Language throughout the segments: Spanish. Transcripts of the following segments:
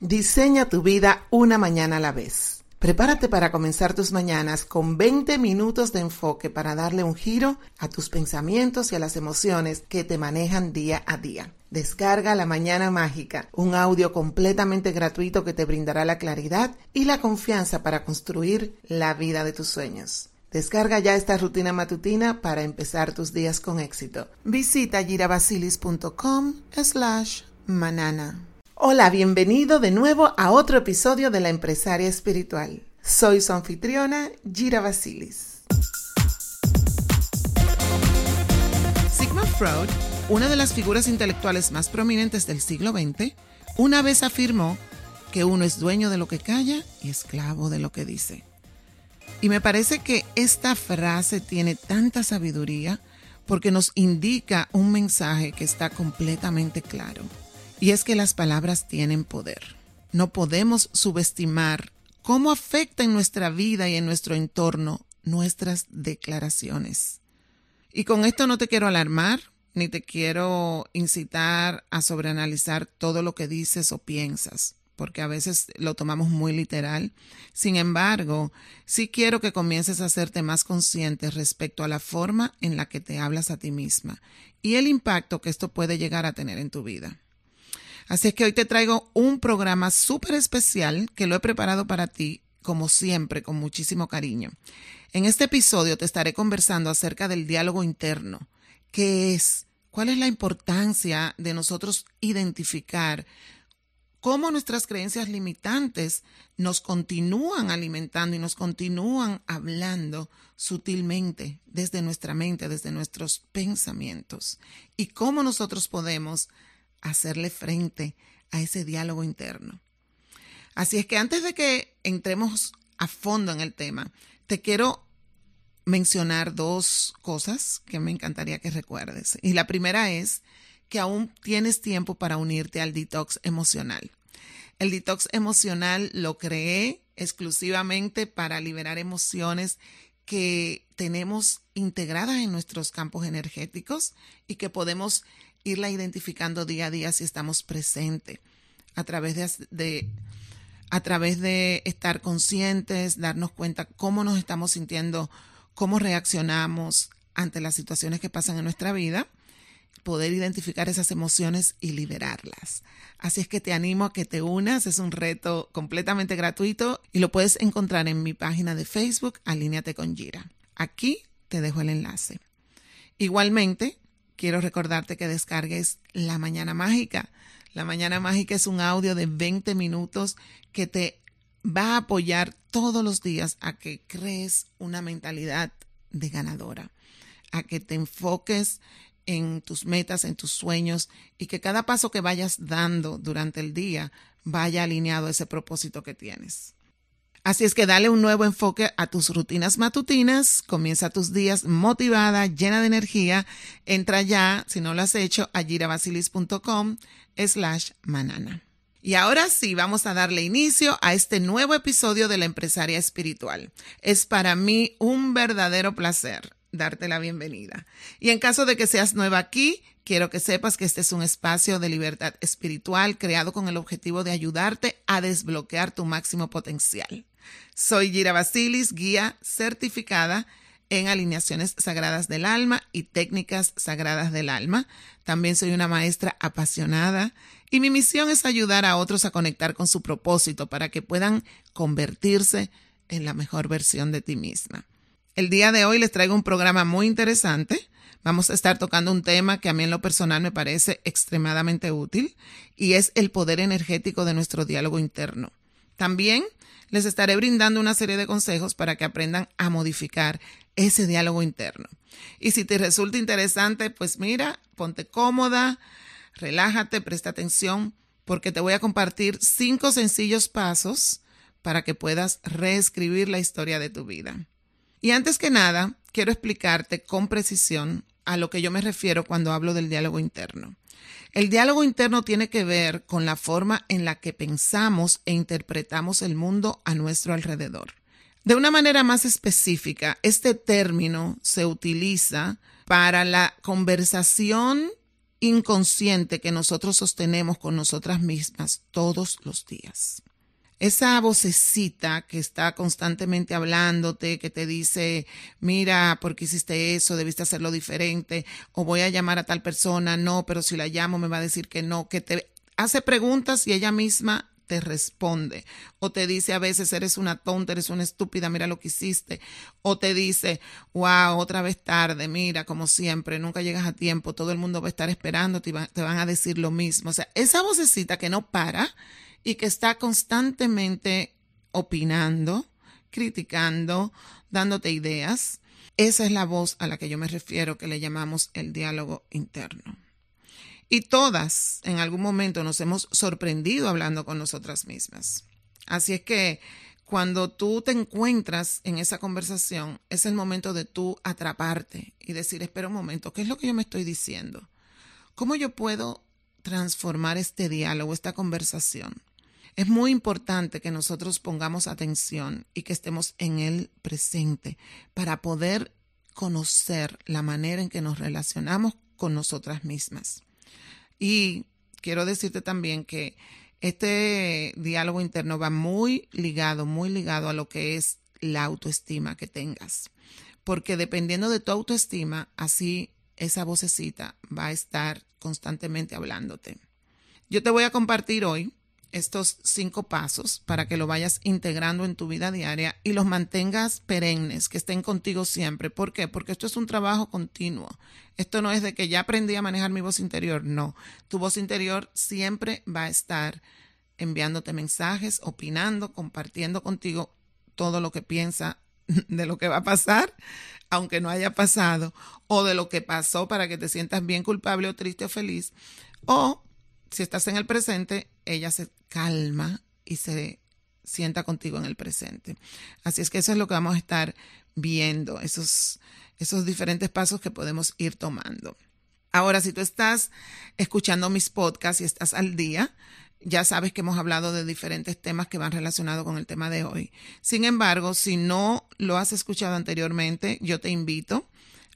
Diseña tu vida una mañana a la vez. Prepárate para comenzar tus mañanas con 20 minutos de enfoque para darle un giro a tus pensamientos y a las emociones que te manejan día a día. Descarga La Mañana Mágica, un audio completamente gratuito que te brindará la claridad y la confianza para construir la vida de tus sueños. Descarga ya esta rutina matutina para empezar tus días con éxito. Visita girabasilis.com slash manana. Hola, bienvenido de nuevo a otro episodio de La Empresaria Espiritual. Soy su anfitriona, Gira Basilis. Sigmund Freud, una de las figuras intelectuales más prominentes del siglo XX, una vez afirmó que uno es dueño de lo que calla y esclavo de lo que dice. Y me parece que esta frase tiene tanta sabiduría porque nos indica un mensaje que está completamente claro y es que las palabras tienen poder. No podemos subestimar cómo afecta en nuestra vida y en nuestro entorno nuestras declaraciones. Y con esto no te quiero alarmar, ni te quiero incitar a sobreanalizar todo lo que dices o piensas, porque a veces lo tomamos muy literal. Sin embargo, sí quiero que comiences a hacerte más consciente respecto a la forma en la que te hablas a ti misma y el impacto que esto puede llegar a tener en tu vida. Así es que hoy te traigo un programa súper especial que lo he preparado para ti, como siempre, con muchísimo cariño. En este episodio te estaré conversando acerca del diálogo interno. ¿Qué es? ¿Cuál es la importancia de nosotros identificar cómo nuestras creencias limitantes nos continúan alimentando y nos continúan hablando sutilmente desde nuestra mente, desde nuestros pensamientos? Y cómo nosotros podemos hacerle frente a ese diálogo interno. Así es que antes de que entremos a fondo en el tema, te quiero mencionar dos cosas que me encantaría que recuerdes. Y la primera es que aún tienes tiempo para unirte al detox emocional. El detox emocional lo creé exclusivamente para liberar emociones que tenemos integradas en nuestros campos energéticos y que podemos irla identificando día a día si estamos presentes a través de, a través de estar conscientes, darnos cuenta cómo nos estamos sintiendo, cómo reaccionamos ante las situaciones que pasan en nuestra vida, poder identificar esas emociones y liberarlas. Así es que te animo a que te unas, es un reto completamente gratuito y lo puedes encontrar en mi página de Facebook, Alíneate con Gira. Aquí te dejo el enlace. Igualmente, quiero recordarte que descargues La Mañana Mágica. La Mañana Mágica es un audio de 20 minutos que te va a apoyar todos los días a que crees una mentalidad de ganadora, a que te enfoques en tus metas, en tus sueños y que cada paso que vayas dando durante el día vaya alineado a ese propósito que tienes. Así es que dale un nuevo enfoque a tus rutinas matutinas, comienza tus días motivada, llena de energía, entra ya, si no lo has hecho, a girabasilis.com slash manana. Y ahora sí, vamos a darle inicio a este nuevo episodio de la empresaria espiritual. Es para mí un verdadero placer darte la bienvenida. Y en caso de que seas nueva aquí, quiero que sepas que este es un espacio de libertad espiritual creado con el objetivo de ayudarte a desbloquear tu máximo potencial. Soy Gira Basilis, guía certificada en alineaciones sagradas del alma y técnicas sagradas del alma. También soy una maestra apasionada y mi misión es ayudar a otros a conectar con su propósito para que puedan convertirse en la mejor versión de ti misma. El día de hoy les traigo un programa muy interesante. Vamos a estar tocando un tema que a mí en lo personal me parece extremadamente útil y es el poder energético de nuestro diálogo interno. También les estaré brindando una serie de consejos para que aprendan a modificar ese diálogo interno. Y si te resulta interesante, pues mira, ponte cómoda, relájate, presta atención, porque te voy a compartir cinco sencillos pasos para que puedas reescribir la historia de tu vida. Y antes que nada, quiero explicarte con precisión a lo que yo me refiero cuando hablo del diálogo interno. El diálogo interno tiene que ver con la forma en la que pensamos e interpretamos el mundo a nuestro alrededor. De una manera más específica, este término se utiliza para la conversación inconsciente que nosotros sostenemos con nosotras mismas todos los días. Esa vocecita que está constantemente hablándote, que te dice, mira, ¿por qué hiciste eso? Debiste hacerlo diferente. O voy a llamar a tal persona. No, pero si la llamo me va a decir que no. Que te hace preguntas y ella misma te responde. O te dice a veces, eres una tonta, eres una estúpida, mira lo que hiciste. O te dice, wow, otra vez tarde, mira, como siempre, nunca llegas a tiempo, todo el mundo va a estar esperando, te, van a decir lo mismo. O sea, esa vocecita que no para y que está constantemente opinando, criticando, dándote ideas. Esa es la voz a la que yo me refiero, que le llamamos el diálogo interno. Y todas en algún momento nos hemos sorprendido hablando con nosotras mismas. Así es que cuando tú te encuentras en esa conversación, es el momento de tú atraparte y decir, espera un momento, ¿qué es lo que yo me estoy diciendo? ¿Cómo yo puedo transformar este diálogo, esta conversación? Es muy importante que nosotros pongamos atención y que estemos en el presente para poder conocer la manera en que nos relacionamos con nosotras mismas. Y quiero decirte también que este diálogo interno va muy ligado, muy ligado a lo que es la autoestima que tengas. Porque dependiendo de tu autoestima, así esa vocecita va a estar constantemente hablándote. Yo te voy a compartir hoy estos cinco pasos para que lo vayas integrando en tu vida diaria y los mantengas perennes, que estén contigo siempre. ¿Por qué? Porque esto es un trabajo continuo. Esto no es de que ya aprendí a manejar mi voz interior, no. Tu voz interior siempre va a estar enviándote mensajes, opinando, compartiendo contigo todo lo que piensa de lo que va a pasar, aunque no haya pasado, o de lo que pasó para que te sientas bien culpable o triste o feliz, o si estás en el presente, ella se calma y se sienta contigo en el presente. Así es que eso es lo que vamos a estar viendo, esos, esos diferentes pasos que podemos ir tomando. Ahora, si tú estás escuchando mis podcasts y estás al día, ya sabes que hemos hablado de diferentes temas que van relacionados con el tema de hoy. Sin embargo, si no lo has escuchado anteriormente, yo te invito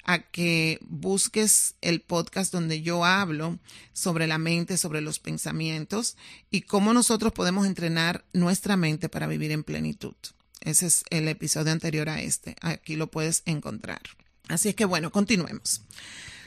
a que busques el podcast donde yo hablo sobre la mente, sobre los pensamientos y cómo nosotros podemos entrenar nuestra mente para vivir en plenitud. Ese es el episodio anterior a este. Aquí lo puedes encontrar. Así es que bueno, continuemos.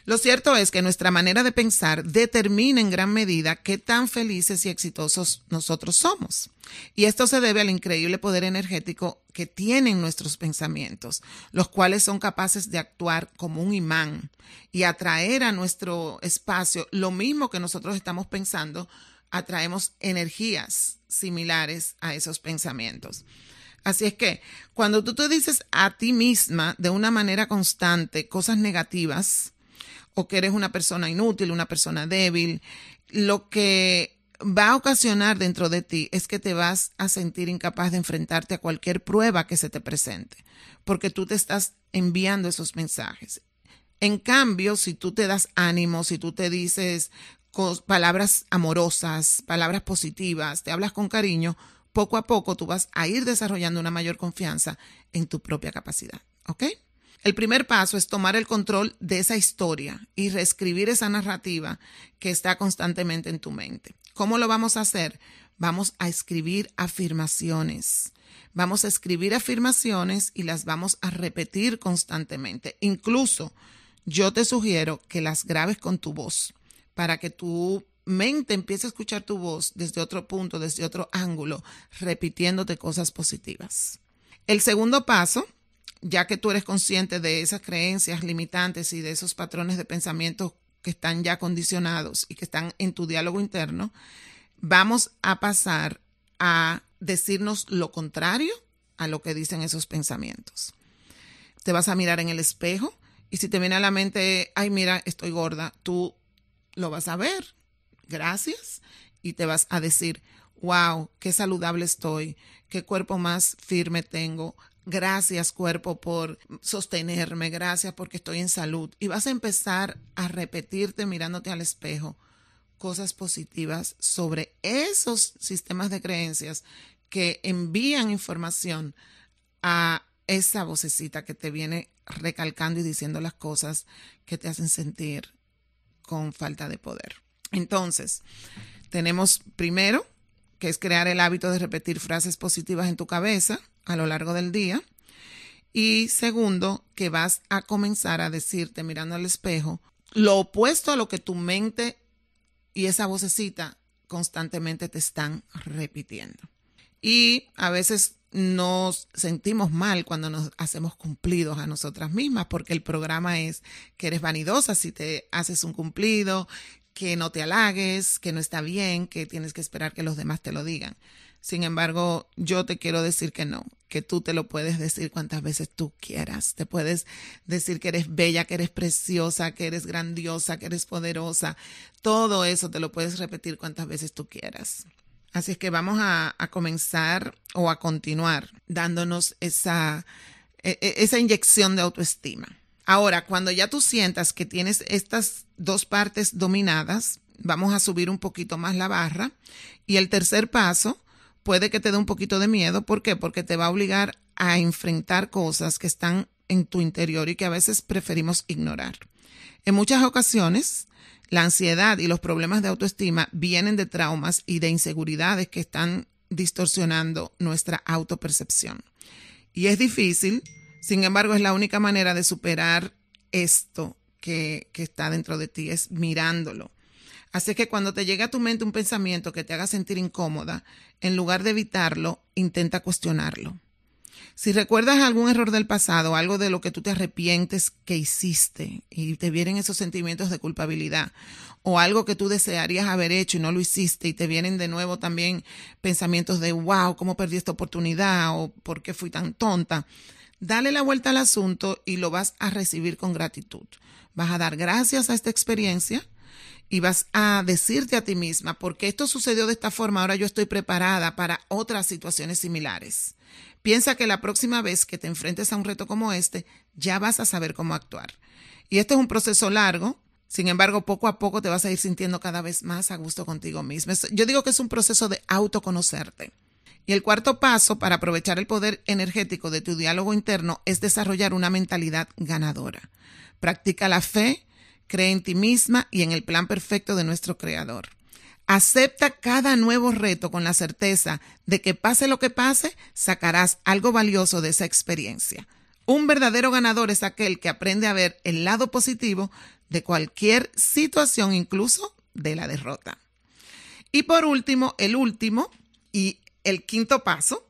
Lo cierto es que nuestra manera de pensar determina en gran medida qué tan felices y exitosos nosotros somos. Y esto se debe al increíble poder energético que tienen nuestros pensamientos, los cuales son capaces de actuar como un imán y atraer a nuestro espacio lo mismo que nosotros estamos pensando, atraemos energías similares a esos pensamientos. Así es que cuando tú te dices a ti misma de una manera constante cosas negativas, o que eres una persona inútil, una persona débil, lo que va a ocasionar dentro de ti es que te vas a sentir incapaz de enfrentarte a cualquier prueba que se te presente, porque tú te estás enviando esos mensajes. En cambio, si tú te das ánimo, si tú te dices palabras amorosas, palabras positivas, te hablas con cariño, poco a poco tú vas a ir desarrollando una mayor confianza en tu propia capacidad. ¿Ok? El primer paso es tomar el control de esa historia y reescribir esa narrativa que está constantemente en tu mente. ¿Cómo lo vamos a hacer? Vamos a escribir afirmaciones. Vamos a escribir afirmaciones y las vamos a repetir constantemente. Incluso yo te sugiero que las grabes con tu voz para que tu mente empiece a escuchar tu voz desde otro punto, desde otro ángulo, repitiéndote cosas positivas. El segundo paso ya que tú eres consciente de esas creencias limitantes y de esos patrones de pensamiento que están ya condicionados y que están en tu diálogo interno, vamos a pasar a decirnos lo contrario a lo que dicen esos pensamientos. Te vas a mirar en el espejo y si te viene a la mente, ay, mira, estoy gorda, tú lo vas a ver, gracias, y te vas a decir, wow, qué saludable estoy, qué cuerpo más firme tengo, Gracias cuerpo por sostenerme, gracias porque estoy en salud. Y vas a empezar a repetirte mirándote al espejo cosas positivas sobre esos sistemas de creencias que envían información a esa vocecita que te viene recalcando y diciendo las cosas que te hacen sentir con falta de poder. Entonces, tenemos primero, que es crear el hábito de repetir frases positivas en tu cabeza a lo largo del día. Y segundo, que vas a comenzar a decirte mirando al espejo lo opuesto a lo que tu mente y esa vocecita constantemente te están repitiendo. Y a veces nos sentimos mal cuando nos hacemos cumplidos a nosotras mismas, porque el programa es que eres vanidosa si te haces un cumplido, que no te halagues, que no está bien, que tienes que esperar que los demás te lo digan. Sin embargo, yo te quiero decir que no, que tú te lo puedes decir cuantas veces tú quieras. Te puedes decir que eres bella, que eres preciosa, que eres grandiosa, que eres poderosa. Todo eso te lo puedes repetir cuantas veces tú quieras. Así es que vamos a, comenzar o a continuar dándonos esa, e, e, esa inyección de autoestima. Ahora, cuando ya tú sientas que tienes estas dos partes dominadas, vamos a subir un poquito más la barra. Y el tercer paso puede que te dé un poquito de miedo. ¿Por qué? Porque te va a obligar a enfrentar cosas que están en tu interior y que a veces preferimos ignorar. En muchas ocasiones, la ansiedad y los problemas de autoestima vienen de traumas y de inseguridades que están distorsionando nuestra autopercepción. Y es difícil, sin embargo, es la única manera de superar esto que, está dentro de ti, es mirándolo. Así que cuando te llegue a tu mente un pensamiento que te haga sentir incómoda, en lugar de evitarlo, intenta cuestionarlo. Si recuerdas algún error del pasado, algo de lo que tú te arrepientes que hiciste y te vienen esos sentimientos de culpabilidad, o algo que tú desearías haber hecho y no lo hiciste y te vienen de nuevo también pensamientos de, wow, ¿cómo perdí esta oportunidad? o ¿por qué fui tan tonta? Dale la vuelta al asunto y lo vas a recibir con gratitud. Vas a dar gracias a esta experiencia y vas a decirte a ti misma, porque esto sucedió de esta forma, ahora yo estoy preparada para otras situaciones similares. Piensa que la próxima vez que te enfrentes a un reto como este, ya vas a saber cómo actuar. Y esto es un proceso largo, sin embargo, poco a poco te vas a ir sintiendo cada vez más a gusto contigo mismo. Yo digo que es un proceso de autoconocerte. Y el cuarto paso para aprovechar el poder energético de tu diálogo interno es desarrollar una mentalidad ganadora. Practica la fe, cree en ti misma y en el plan perfecto de nuestro Creador. Acepta cada nuevo reto con la certeza de que pase lo que pase, sacarás algo valioso de esa experiencia. Un verdadero ganador es aquel que aprende a ver el lado positivo de cualquier situación, incluso de la derrota. Y por último, el último y el quinto paso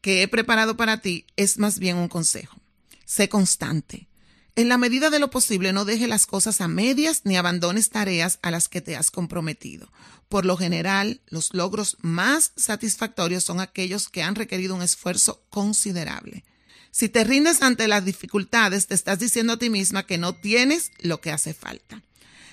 que he preparado para ti es más bien un consejo. Sé constante. En la medida de lo posible, no deje las cosas a medias ni abandones tareas a las que te has comprometido. Por lo general, los logros más satisfactorios son aquellos que han requerido un esfuerzo considerable. Si te rindes ante las dificultades, te estás diciendo a ti misma que no tienes lo que hace falta.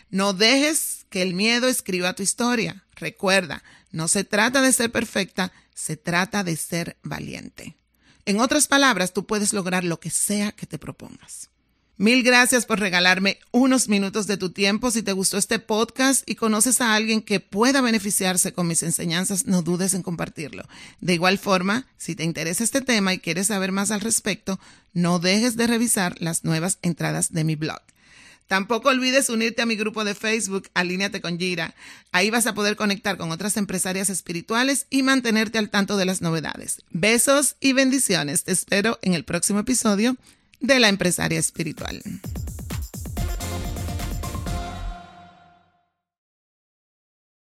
No dejes que el miedo escriba tu historia. Recuerda, no se trata de ser perfecta, se trata de ser valiente. En otras palabras, tú puedes lograr lo que sea que te propongas. Mil gracias por regalarme unos minutos de tu tiempo. Si te gustó este podcast y conoces a alguien que pueda beneficiarse con mis enseñanzas, no dudes en compartirlo. De igual forma, si te interesa este tema y quieres saber más al respecto, no dejes de revisar las nuevas entradas de mi blog. Tampoco olvides unirte a mi grupo de Facebook, Alíneate con Gira. Ahí vas a poder conectar con otras empresarias espirituales y mantenerte al tanto de las novedades. Besos y bendiciones. Te espero en el próximo episodio de la empresaria espiritual.